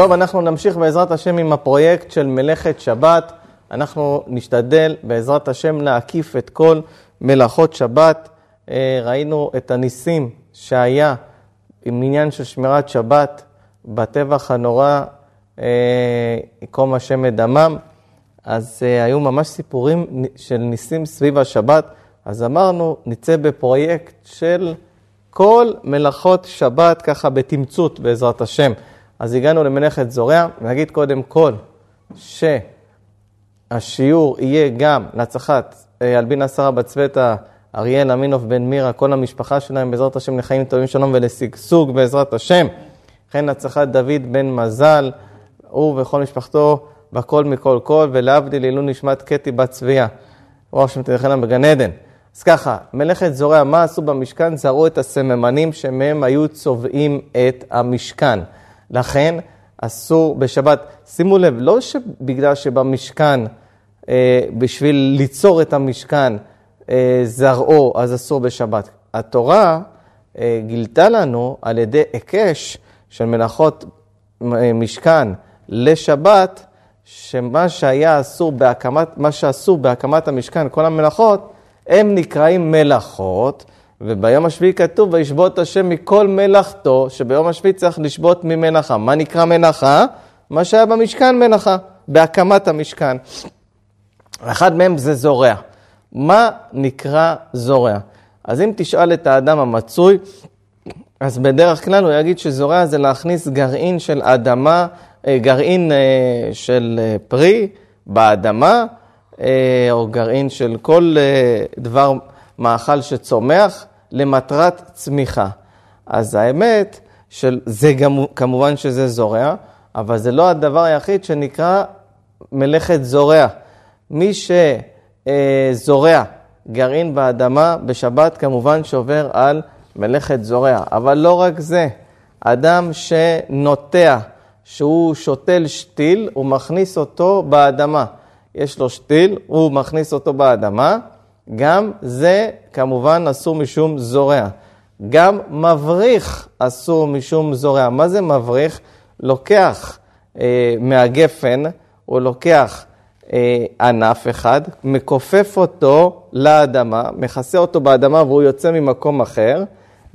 טוב, אנחנו נמשיך בעזרת השם עם הפרויקט של מלאכת שבת. אנחנו נשתדל בעזרת השם להקיף את כל מלאכות שבת. אה, ראינו את הניסים שהיה עם עניין של שמירת שבת בטבח הנורא, יקום אה, השם את דמם. אז אה, היו ממש סיפורים של ניסים סביב השבת. אז אמרנו, נצא בפרויקט של כל מלאכות שבת, ככה בתמצות בעזרת השם. אז הגענו למלאכת זורע, ונגיד קודם כל שהשיעור יהיה גם להצלחת אלבינה שרה בצוותא, אריאל אמינוב בן מירה, כל המשפחה שלהם בעזרת השם לחיים טובים שלום ולשגשוג בעזרת השם. וכן להצלחת דוד בן מזל, הוא וכל משפחתו בכל מכל כל, ולהבדיל עילוי נשמת קטי בת צביה. רוח שם תלכי להם בגן עדן. אז ככה, מלאכת זורע, מה עשו במשכן? זרעו את הסממנים שמהם היו צובעים את המשכן. לכן אסור בשבת. שימו לב, לא שבגלל שבמשכן, אה, בשביל ליצור את המשכן, אה, זרעו, אז אסור בשבת. התורה אה, גילתה לנו על ידי היקש של מלאכות אה, משכן לשבת, שמה שהיה אסור בהקמת, מה שאסור בהקמת המשכן, כל המלאכות, הם נקראים מלאכות, וביום השביעי כתוב, וישבות השם מכל מלאכתו, שביום השביעי צריך לשבות ממנחה. מה נקרא מנחה? מה שהיה במשכן מנחה, בהקמת המשכן. אחד מהם זה זורע. מה נקרא זורע? אז אם תשאל את האדם המצוי, אז בדרך כלל הוא יגיד שזורע זה להכניס גרעין של אדמה, אה, גרעין אה, של אה, פרי באדמה, או גרעין של כל דבר מאכל שצומח למטרת צמיחה. אז האמת, של, זה גם, כמובן שזה זורע, אבל זה לא הדבר היחיד שנקרא מלאכת זורע. מי שזורע גרעין באדמה בשבת, כמובן שעובר על מלאכת זורע. אבל לא רק זה, אדם שנוטע, שהוא שותל שתיל, הוא מכניס אותו באדמה. יש לו שתיל, הוא מכניס אותו באדמה. גם זה כמובן אסור משום זורע. גם מבריך אסור משום זורע. מה זה מבריך? לוקח אה, מהגפן, הוא לוקח אה, ענף אחד, מכופף אותו לאדמה, מכסה אותו באדמה והוא יוצא ממקום אחר.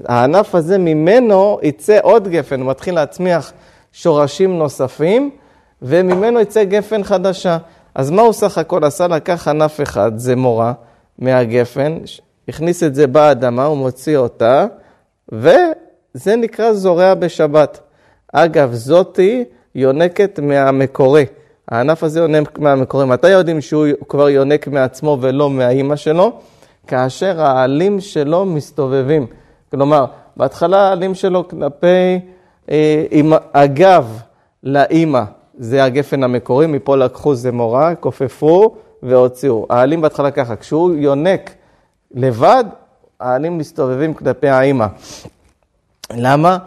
הענף הזה ממנו יצא עוד גפן, הוא מתחיל להצמיח שורשים נוספים, וממנו יצא גפן חדשה. אז מה הוא סך הכל עשה? לקח ענף אחד, זה מורה. מהגפן, הכניס את זה באדמה, הוא מוציא אותה, וזה נקרא זורע בשבת. אגב, זאתי יונקת מהמקורי. הענף הזה יונק מהמקורי. מתי יודעים שהוא כבר יונק מעצמו ולא מהאימא שלו? כאשר העלים שלו מסתובבים. כלומר, בהתחלה העלים שלו כלפי, אה, עם הגב לאימא, זה הגפן המקורי, מפה לקחו זה מורה, כופפו, והוציאו. העלים בהתחלה ככה, כשהוא יונק לבד, העלים מסתובבים כלפי האימא. למה?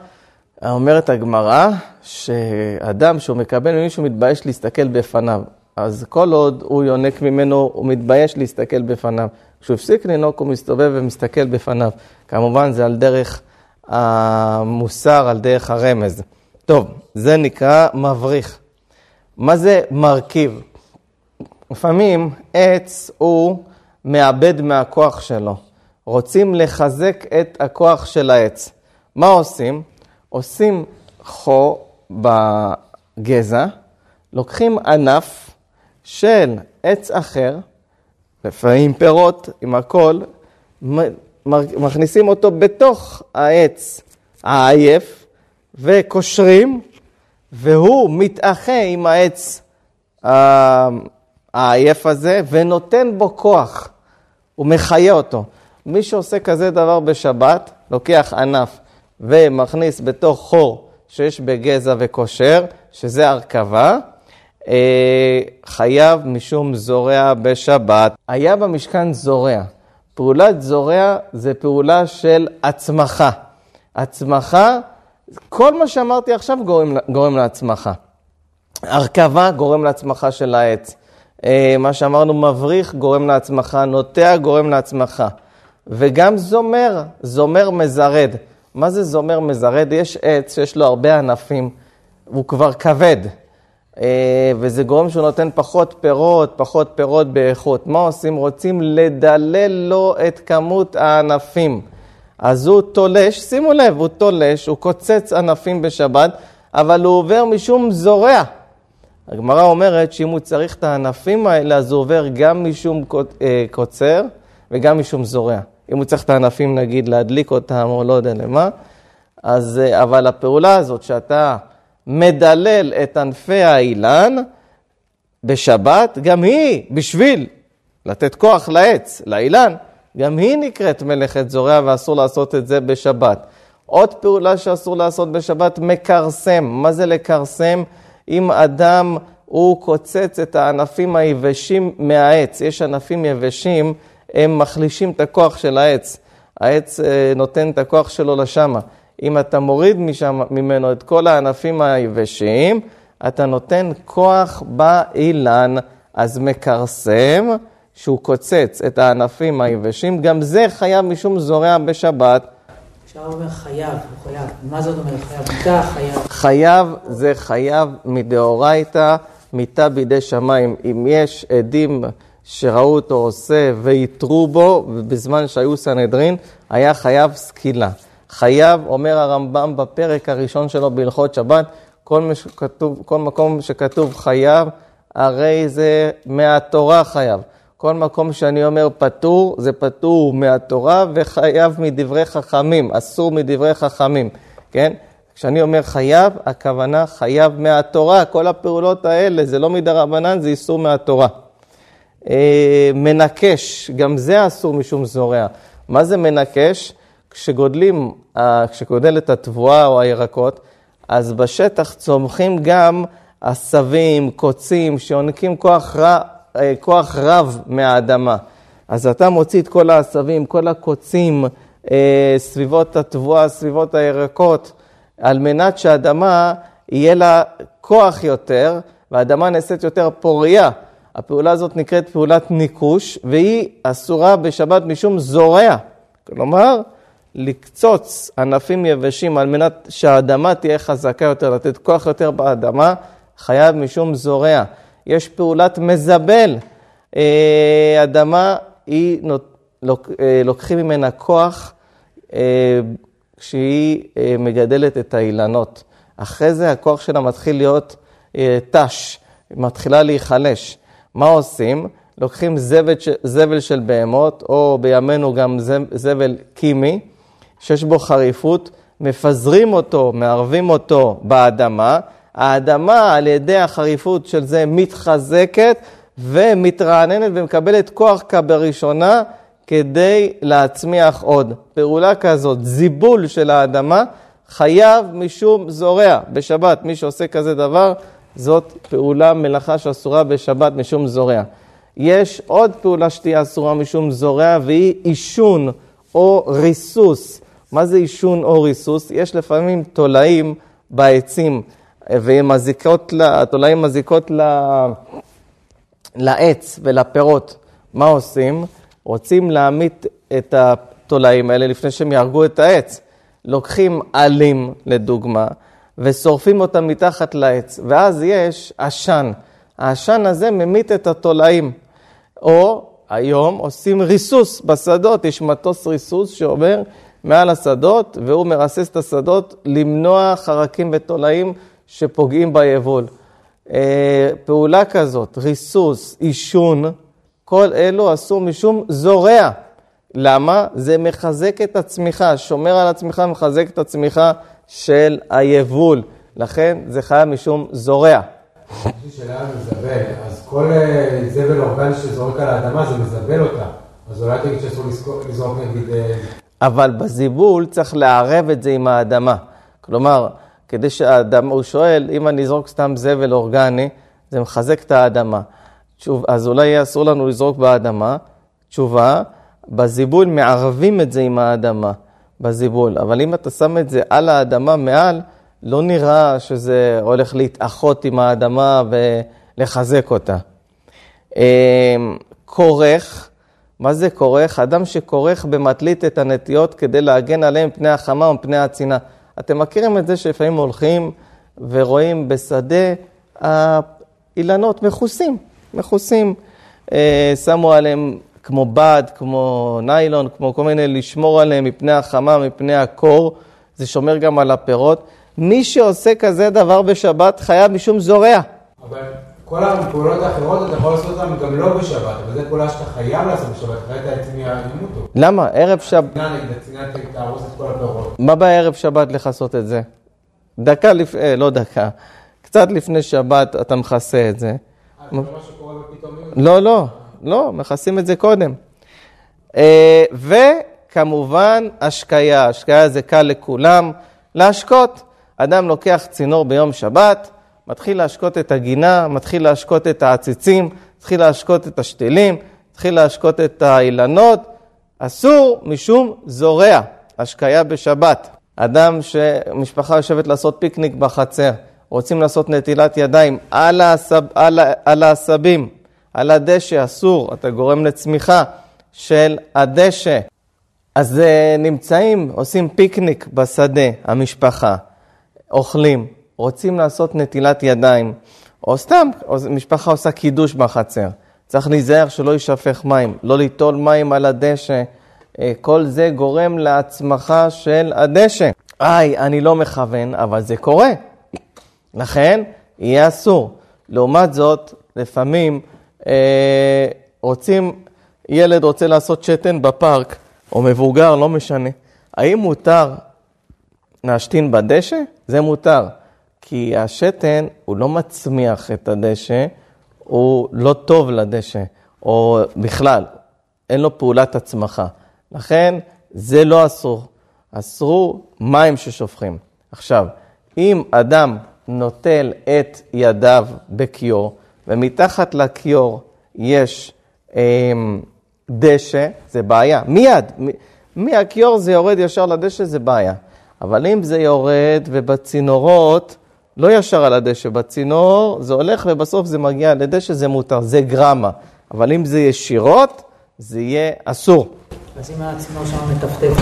אומרת הגמרא, שאדם שהוא מקבל ממישהו מתבייש להסתכל בפניו. אז כל עוד הוא יונק ממנו, הוא מתבייש להסתכל בפניו. כשהוא הפסיק לנוק, הוא מסתובב ומסתכל בפניו. כמובן, זה על דרך המוסר, על דרך הרמז. טוב, זה נקרא מבריך. מה זה מרכיב? לפעמים עץ הוא מאבד מהכוח שלו. רוצים לחזק את הכוח של העץ. מה עושים? עושים חור בגזע, לוקחים ענף של עץ אחר, לפעמים פירות עם הכל, מכניסים אותו בתוך העץ העייף וקושרים, והוא מתאחה עם העץ העייף הזה ונותן בו כוח, הוא מחיה אותו. מי שעושה כזה דבר בשבת, לוקח ענף ומכניס בתוך חור שיש בגזע וקושר, שזה הרכבה, אה, חייב משום זורע בשבת. היה במשכן זורע. פעולת זורע זה פעולה של הצמחה. הצמחה, כל מה שאמרתי עכשיו גורם, גורם להצמחה. הרכבה גורם להצמחה של העץ. אה, מה שאמרנו, מבריך גורם להצמחה, נוטע גורם להצמחה. וגם זומר, זומר מזרד. מה זה זומר מזרד? יש עץ שיש לו הרבה ענפים, הוא כבר כבד. אה, וזה גורם שהוא נותן פחות פירות, פחות פירות באיכות. מה עושים? רוצים לדלל לו את כמות הענפים. אז הוא תולש, שימו לב, הוא תולש, הוא קוצץ ענפים בשבת, אבל הוא עובר משום זורע. הגמרא אומרת שאם הוא צריך את הענפים האלה, אז הוא עובר גם משום אה, קוצר וגם משום זורע. אם הוא צריך את הענפים, נגיד, להדליק אותם או לא יודע למה, אז, אה, אבל הפעולה הזאת שאתה מדלל את ענפי האילן בשבת, גם היא בשביל לתת כוח לעץ, לאילן, גם היא נקראת מלאכת זורע ואסור לעשות את זה בשבת. עוד פעולה שאסור לעשות בשבת, מכרסם. מה זה לכרסם? אם אדם הוא קוצץ את הענפים היבשים מהעץ, יש ענפים יבשים, הם מחלישים את הכוח של העץ. העץ אה, נותן את הכוח שלו לשמה. אם אתה מוריד משם, ממנו את כל הענפים היבשים, אתה נותן כוח באילן, אז מכרסם, שהוא קוצץ את הענפים היבשים, גם זה חייב משום זורע בשבת. אפשר לומר חייב, הוא חייב. מה זאת אומרת חייב? מיתה חייב. חייב זה חייב מדאורייתא, מיתה בידי שמיים. אם יש עדים שראו אותו עושה ויתרו בו, בזמן שהיו סנהדרין, היה חייב סקילה. חייב, אומר הרמב"ם בפרק הראשון שלו בהלכות שבת, כל, שכתוב, כל מקום שכתוב חייב, הרי זה מהתורה חייב. כל מקום שאני אומר פטור, זה פטור מהתורה וחייב מדברי חכמים, אסור מדברי חכמים, כן? כשאני אומר חייב, הכוונה חייב מהתורה, כל הפעולות האלה, זה לא מדרבנן, זה איסור מהתורה. אה, מנקש, גם זה אסור משום זורע. מה זה מנקש? כשגודלים, אה, כשגודלת התבואה או הירקות, אז בשטח צומחים גם עשבים, קוצים, שיונקים כוח, רע, כוח רב מהאדמה. אז אתה מוציא את כל העשבים, כל הקוצים, אה, סביבות התבואה, סביבות הירקות, על מנת שהאדמה יהיה לה כוח יותר, והאדמה נעשית יותר פוריה. הפעולה הזאת נקראת פעולת ניקוש, והיא אסורה בשבת משום זורע. כלומר, לקצוץ ענפים יבשים על מנת שהאדמה תהיה חזקה יותר, לתת כוח יותר באדמה, חייב משום זורע. יש פעולת מזבל. אה, אדמה, היא אה, לוקחים ממנה כוח אה, כשהיא מגדלת את האילנות. אחרי זה הכוח שלה מתחיל להיות תש, מתחילה להיחלש. מה עושים? לוקחים זבל, זבל של בהמות, או בימינו גם זבל קימי, שיש בו חריפות, מפזרים אותו, מערבים אותו באדמה, האדמה על ידי החריפות של זה מתחזקת ומתרעננת ומקבלת כוח כבראשונה כדי להצמיח עוד. פעולה כזאת, זיבול של האדמה, חייב משום זורע. בשבת, מי שעושה כזה דבר, זאת פעולה, מלאכה שאסורה בשבת משום זורע. יש עוד פעולה שתהיה אסורה משום זורע, והיא עישון או ריסוס. מה זה עישון או ריסוס? יש לפעמים תולעים בעצים. והן מזיקות, התולעים מזיקות לעץ ולפירות. מה עושים? רוצים להמית את התולעים האלה לפני שהם יהרגו את העץ. לוקחים עלים, לדוגמה, ושורפים אותם מתחת לעץ, ואז יש עשן. העשן הזה ממית את התולעים. או היום עושים ריסוס בשדות, יש מטוס ריסוס שעובר מעל השדות, והוא מרסס את השדות למנוע חרקים ותולעים שפוגעים ביבול. אה, פעולה כזאת, ריסוס, עישון, כל אלו אסור משום זורע. למה? זה מחזק את הצמיחה, שומר על הצמיחה, מחזק את הצמיחה של היבול. לכן זה חייב משום זורע. יש לי שאלה על מזבל, אז כל אה, זבל אורגני שזורק על האדמה זה מזבל אותה. אז אולי תגיד שאסור לזרוק נגיד... אה, אבל בזיבול צריך לערב את זה עם האדמה. כלומר, כדי שהאדמה, הוא שואל, אם אני אזרוק סתם זבל אורגני, זה מחזק את האדמה. תשוב, אז אולי אסור לנו לזרוק באדמה. תשובה, בזיבול מערבים את זה עם האדמה, בזיבול. אבל אם אתה שם את זה על האדמה מעל, לא נראה שזה הולך להתאחות עם האדמה ולחזק אותה. אמ, כורך, מה זה כורך? אדם שכורך במטלית את הנטיות כדי להגן עליהם מפני החמה ומפני הצינה. אתם מכירים את זה שלפעמים הולכים ורואים בשדה האילנות מכוסים, מכוסים. אה, שמו עליהם כמו בד, כמו ניילון, כמו כל מיני, לשמור עליהם מפני החמה, מפני הקור. זה שומר גם על הפירות. מי שעושה כזה דבר בשבת חייב משום זורע. אבל כל הפעולות האחרות אתה יכול לעשות אותן גם לא בשבת, אבל זו פעולה שאתה חייב לעשות בשבת, אחרת העצים ימותו. למה? ערב שבת... נגד הצינה תהרוס את כל הפירות. מה בערב שבת לעשות את זה? דקה לפני, אה, לא דקה, קצת לפני שבת אתה מכסה את זה. אה, זה לא מה שקורה בפתאומיות? לא, לא, לא, מכסים את זה קודם. אה, וכמובן, השקיה. השקיה זה קל לכולם. להשקות. אדם לוקח צינור ביום שבת, מתחיל להשקות את הגינה, מתחיל להשקות את העציצים, מתחיל להשקות את השתילים, מתחיל להשקות את האילנות. אסור משום זורע, השקיה בשבת. אדם שמשפחה יושבת לעשות פיקניק בחצר, רוצים לעשות נטילת ידיים על, העשב, על, על העשבים, על הדשא, אסור, אתה גורם לצמיחה של הדשא. אז אה, נמצאים, עושים פיקניק בשדה, המשפחה, אוכלים, רוצים לעשות נטילת ידיים, או סתם, או משפחה עושה קידוש בחצר. צריך להיזהר שלא יישפך מים, לא ליטול מים על הדשא. אה, כל זה גורם להצמחה של הדשא. איי, אני לא מכוון, אבל זה קורה. לכן, יהיה אסור. לעומת זאת, לפעמים אה, רוצים, ילד רוצה לעשות שתן בפארק, או מבוגר, לא משנה. האם מותר להשתין בדשא? זה מותר. כי השתן הוא לא מצמיח את הדשא, הוא לא טוב לדשא, או בכלל, אין לו פעולת הצמחה. לכן, זה לא אסור. אסרו מים ששופכים. עכשיו, אם אדם נוטל את ידיו בכיור, ומתחת לכיור יש אה, דשא, זה בעיה. מיד, מהכיור זה יורד ישר לדשא, זה בעיה. אבל אם זה יורד ובצינורות, לא ישר על הדשא, בצינור זה הולך ובסוף זה מגיע לדשא, זה מותר, זה גרמה. אבל אם זה ישירות, זה יהיה אסור. אז אם הצינור שם מטפטף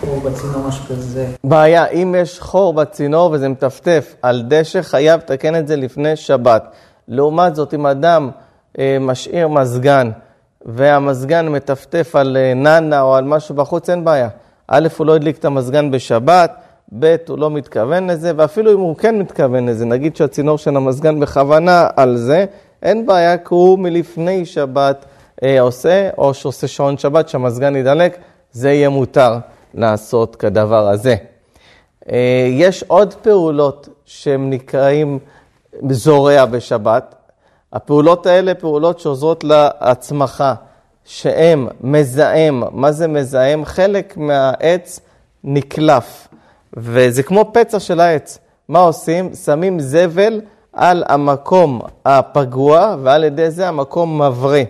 חור בצינור, משהו כזה... בעיה, אם יש חור בצינור וזה מטפטף על דשא, חייב לתקן את זה לפני שבת. לעומת זאת, אם אדם אה, משאיר מזגן, והמזגן מטפטף על אה, ננה או על משהו בחוץ, אין בעיה. א', הוא לא הדליק את המזגן בשבת, ב', הוא לא מתכוון לזה, ואפילו אם הוא כן מתכוון לזה, נגיד שהצינור של המזגן בכוונה על זה, אין בעיה, כי הוא מלפני שבת אה, עושה, או שעושה שעון שבת, שהמזגן ידלק, זה יהיה מותר לעשות כדבר הזה. אה, יש עוד פעולות שהם נקראים זורע בשבת. הפעולות האלה פעולות שעוזרות להצמחה, שהם מזהם. מה זה מזהם? חלק מהעץ נקלף, וזה כמו פצע של העץ. מה עושים? שמים זבל על המקום הפגוע, ועל ידי זה המקום מבריא.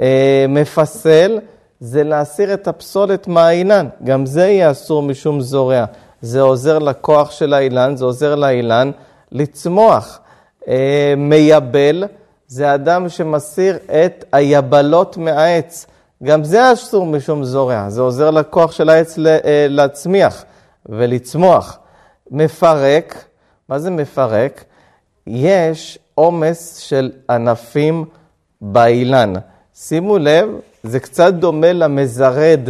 אה, מפסל זה להסיר את הפסולת מהאילן, גם זה יהיה אסור משום זורע. זה עוזר לכוח של האילן, זה עוזר לאילן לצמוח. אה, מייבל זה אדם שמסיר את היבלות מהעץ. גם זה אסור משום זורע, זה עוזר לכוח של העץ אה, להצמיח ולצמוח. מפרק, מה זה מפרק? יש עומס של ענפים באילן. שימו לב, זה קצת דומה למזרד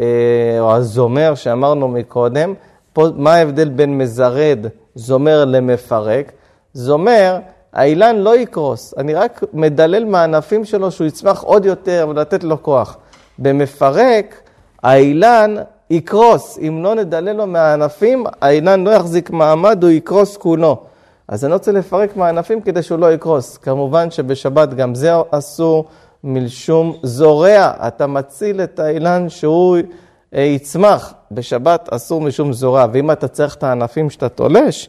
אה, או הזומר שאמרנו מקודם. פה, מה ההבדל בין מזרד, זומר למפרק? זומר, האילן לא יקרוס, אני רק מדלל מהענפים שלו שהוא יצמח עוד יותר ולתת לו כוח. במפרק, האילן יקרוס. אם לא נדלל לו מהענפים, האילן לא יחזיק מעמד, הוא יקרוס כולו. אז אני רוצה לפרק מהענפים כדי שהוא לא יקרוס. כמובן שבשבת גם זה אסור. מלשום זורע, אתה מציל את האילן שהוא אה, יצמח. בשבת אסור משום זורע, ואם אתה צריך את הענפים שאתה תולש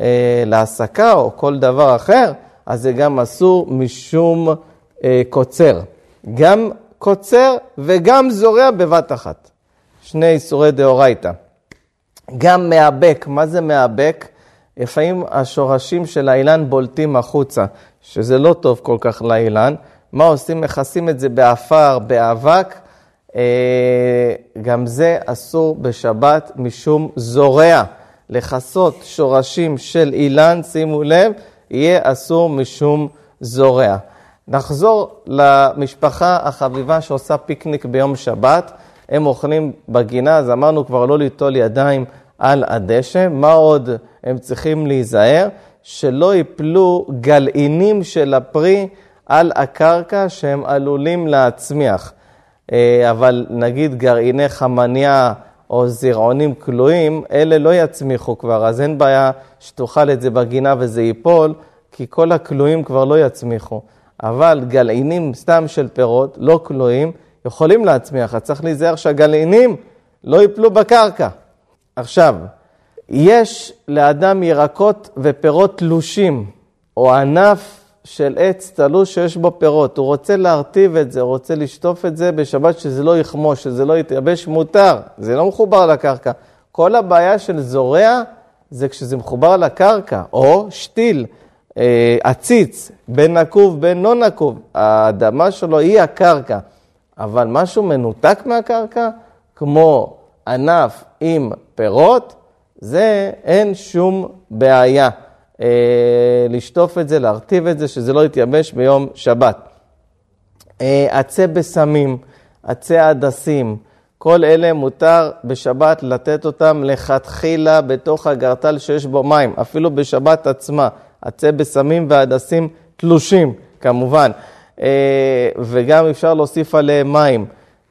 אה, להסקה או כל דבר אחר, אז זה גם אסור משום אה, קוצר. גם קוצר וגם זורע בבת אחת. שני איסורי דאורייתא. גם מאבק, מה זה מאבק? לפעמים השורשים של האילן בולטים החוצה, שזה לא טוב כל כך לאילן. מה עושים? מכסים את זה באפר, באבק. אה, גם זה אסור בשבת משום זורע. לכסות שורשים של אילן, שימו לב, יהיה אסור משום זורע. נחזור למשפחה החביבה שעושה פיקניק ביום שבת. הם אוכלים בגינה, אז אמרנו כבר לא ליטול ידיים על הדשא. מה עוד הם צריכים להיזהר? שלא יפלו גלעינים של הפרי על הקרקע שהם עלולים להצמיח. אה, אבל נגיד גרעיני חמניה או זרעונים כלואים, אלה לא יצמיחו כבר, אז אין בעיה שתאכל את זה בגינה וזה ייפול, כי כל הכלואים כבר לא יצמיחו. אבל גלעינים סתם של פירות, לא כלואים, יכולים להצמיח. אז צריך להיזהר שהגלעינים לא ייפלו בקרקע. עכשיו, יש לאדם ירקות ופירות תלושים, או ענף של עץ תלוש שיש בו פירות. הוא רוצה להרטיב את זה, הוא רוצה לשטוף את זה בשבת שזה לא יכמוש, שזה לא יתייבש, מותר. זה לא מחובר לקרקע. כל הבעיה של זורע זה כשזה מחובר לקרקע, או שתיל, אה, עציץ, בין נקוב בין לא נקוב. האדמה שלו היא הקרקע. אבל משהו מנותק מהקרקע, כמו ענף עם פירות, זה אין שום בעיה. אה, לשטוף את זה, להרטיב את זה, שזה לא יתייבש ביום שבת. אה, עצי בשמים, עצי הדסים, כל אלה מותר בשבת לתת אותם לכתחילה בתוך הגרטל שיש בו מים, אפילו בשבת עצמה, עצי בשמים והדסים תלושים, כמובן, וגם אפשר להוסיף עליהם מים,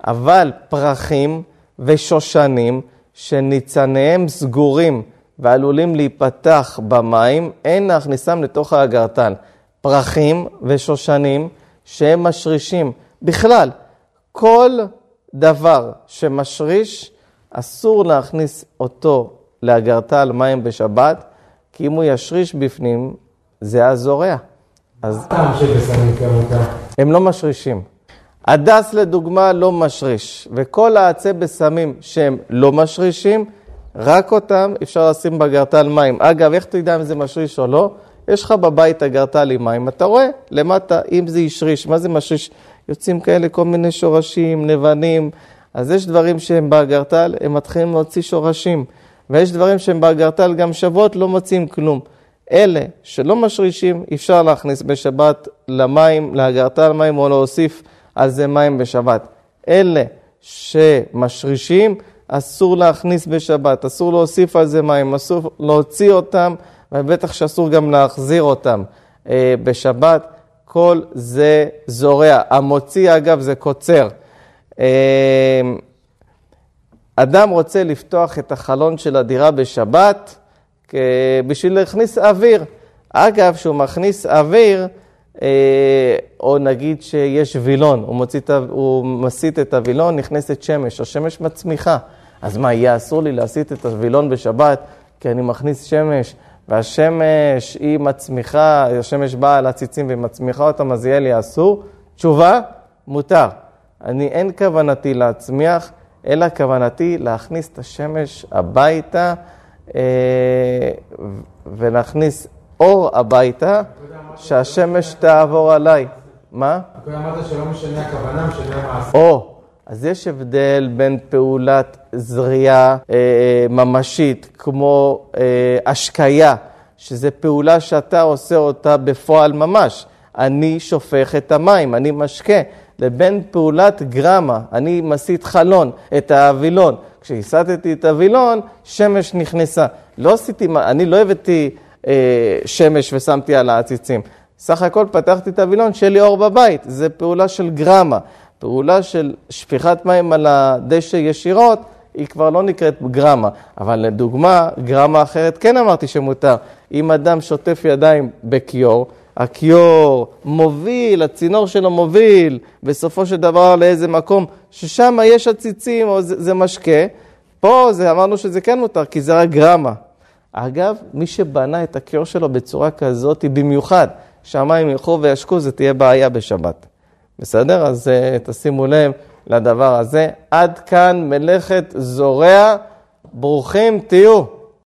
אבל פרחים ושושנים שניצניהם סגורים, ועלולים להיפתח במים, אין להכניסם לתוך האגרטל. פרחים ושושנים שהם משרישים. בכלל, כל דבר שמשריש, אסור להכניס אותו לאגרטל מים בשבת, כי אם הוא ישריש בפנים, זה הזורע. אז... הם לא משרישים. הדס לדוגמה לא משריש, וכל העצי בשמים שהם לא משרישים, רק אותם אפשר לשים בגרטל מים. אגב, איך תדע אם זה משריש או לא? יש לך בבית הגרטל עם מים, אתה רואה למטה, אם זה ישריש, מה זה משריש? יוצאים כאלה כל מיני שורשים, לבנים, אז יש דברים שהם באגרטל, הם מתחילים להוציא שורשים, ויש דברים שהם באגרטל גם שבועות, לא מוצאים כלום. אלה שלא משרישים, אפשר להכניס בשבת למים, לאגרטל מים, או להוסיף על זה מים בשבת. אלה שמשרישים, אסור להכניס בשבת, אסור להוסיף על זה מים, אסור להוציא אותם, ובטח שאסור גם להחזיר אותם אה, בשבת. כל זה זורע. המוציא, אגב, זה קוצר. אה, אדם רוצה לפתוח את החלון של הדירה בשבת בשביל להכניס אוויר. אגב, כשהוא מכניס אוויר, אה, או נגיד שיש וילון, הוא, מוציא, הוא מסיט את הווילון, נכנסת שמש, השמש מצמיחה. אז מה, יהיה אסור לי להסיט את הווילון בשבת כי אני מכניס שמש, והשמש היא מצמיחה, השמש באה על הציצים והיא מצמיחה אותם, אז יהיה לי אסור? תשובה, מותר. אני, אין כוונתי להצמיח, אלא כוונתי להכניס את השמש הביתה אה, ולהכניס אור הביתה, שהשמש תעבור עליי. מה? אמרת שלא משנה הכוונה, משנה המעשה. או, אז יש הבדל בין פעולת זריעה אה, ממשית, כמו אה, השקיה, שזו פעולה שאתה עושה אותה בפועל ממש. אני שופך את המים, אני משקה, לבין פעולת גרמה, אני מסיט חלון, את הווילון. כשהסטתי את הווילון, שמש נכנסה. לא עשיתי, אני לא הבאתי אה, שמש ושמתי על העציצים. סך הכל פתחתי את הווילון, שיהיה לי אור בבית. זו פעולה של גרמה. פעולה של שפיכת מים על הדשא ישירות, היא כבר לא נקראת גרמה. אבל לדוגמה, גרמה אחרת כן אמרתי שמותר. אם אדם שוטף ידיים בכיור, הכיור מוביל, הצינור שלו מוביל, בסופו של דבר לאיזה מקום ששם יש עציצים או זה, זה משקה, פה זה, אמרנו שזה כן מותר, כי זה רק גרמה. אגב, מי שבנה את הכיור שלו בצורה כזאת, במיוחד, שהמים ילכו וישקו, זה תהיה בעיה בשבת. בסדר? אז uh, תשימו לב לדבר הזה. עד כאן מלאכת זורע. ברוכים תהיו.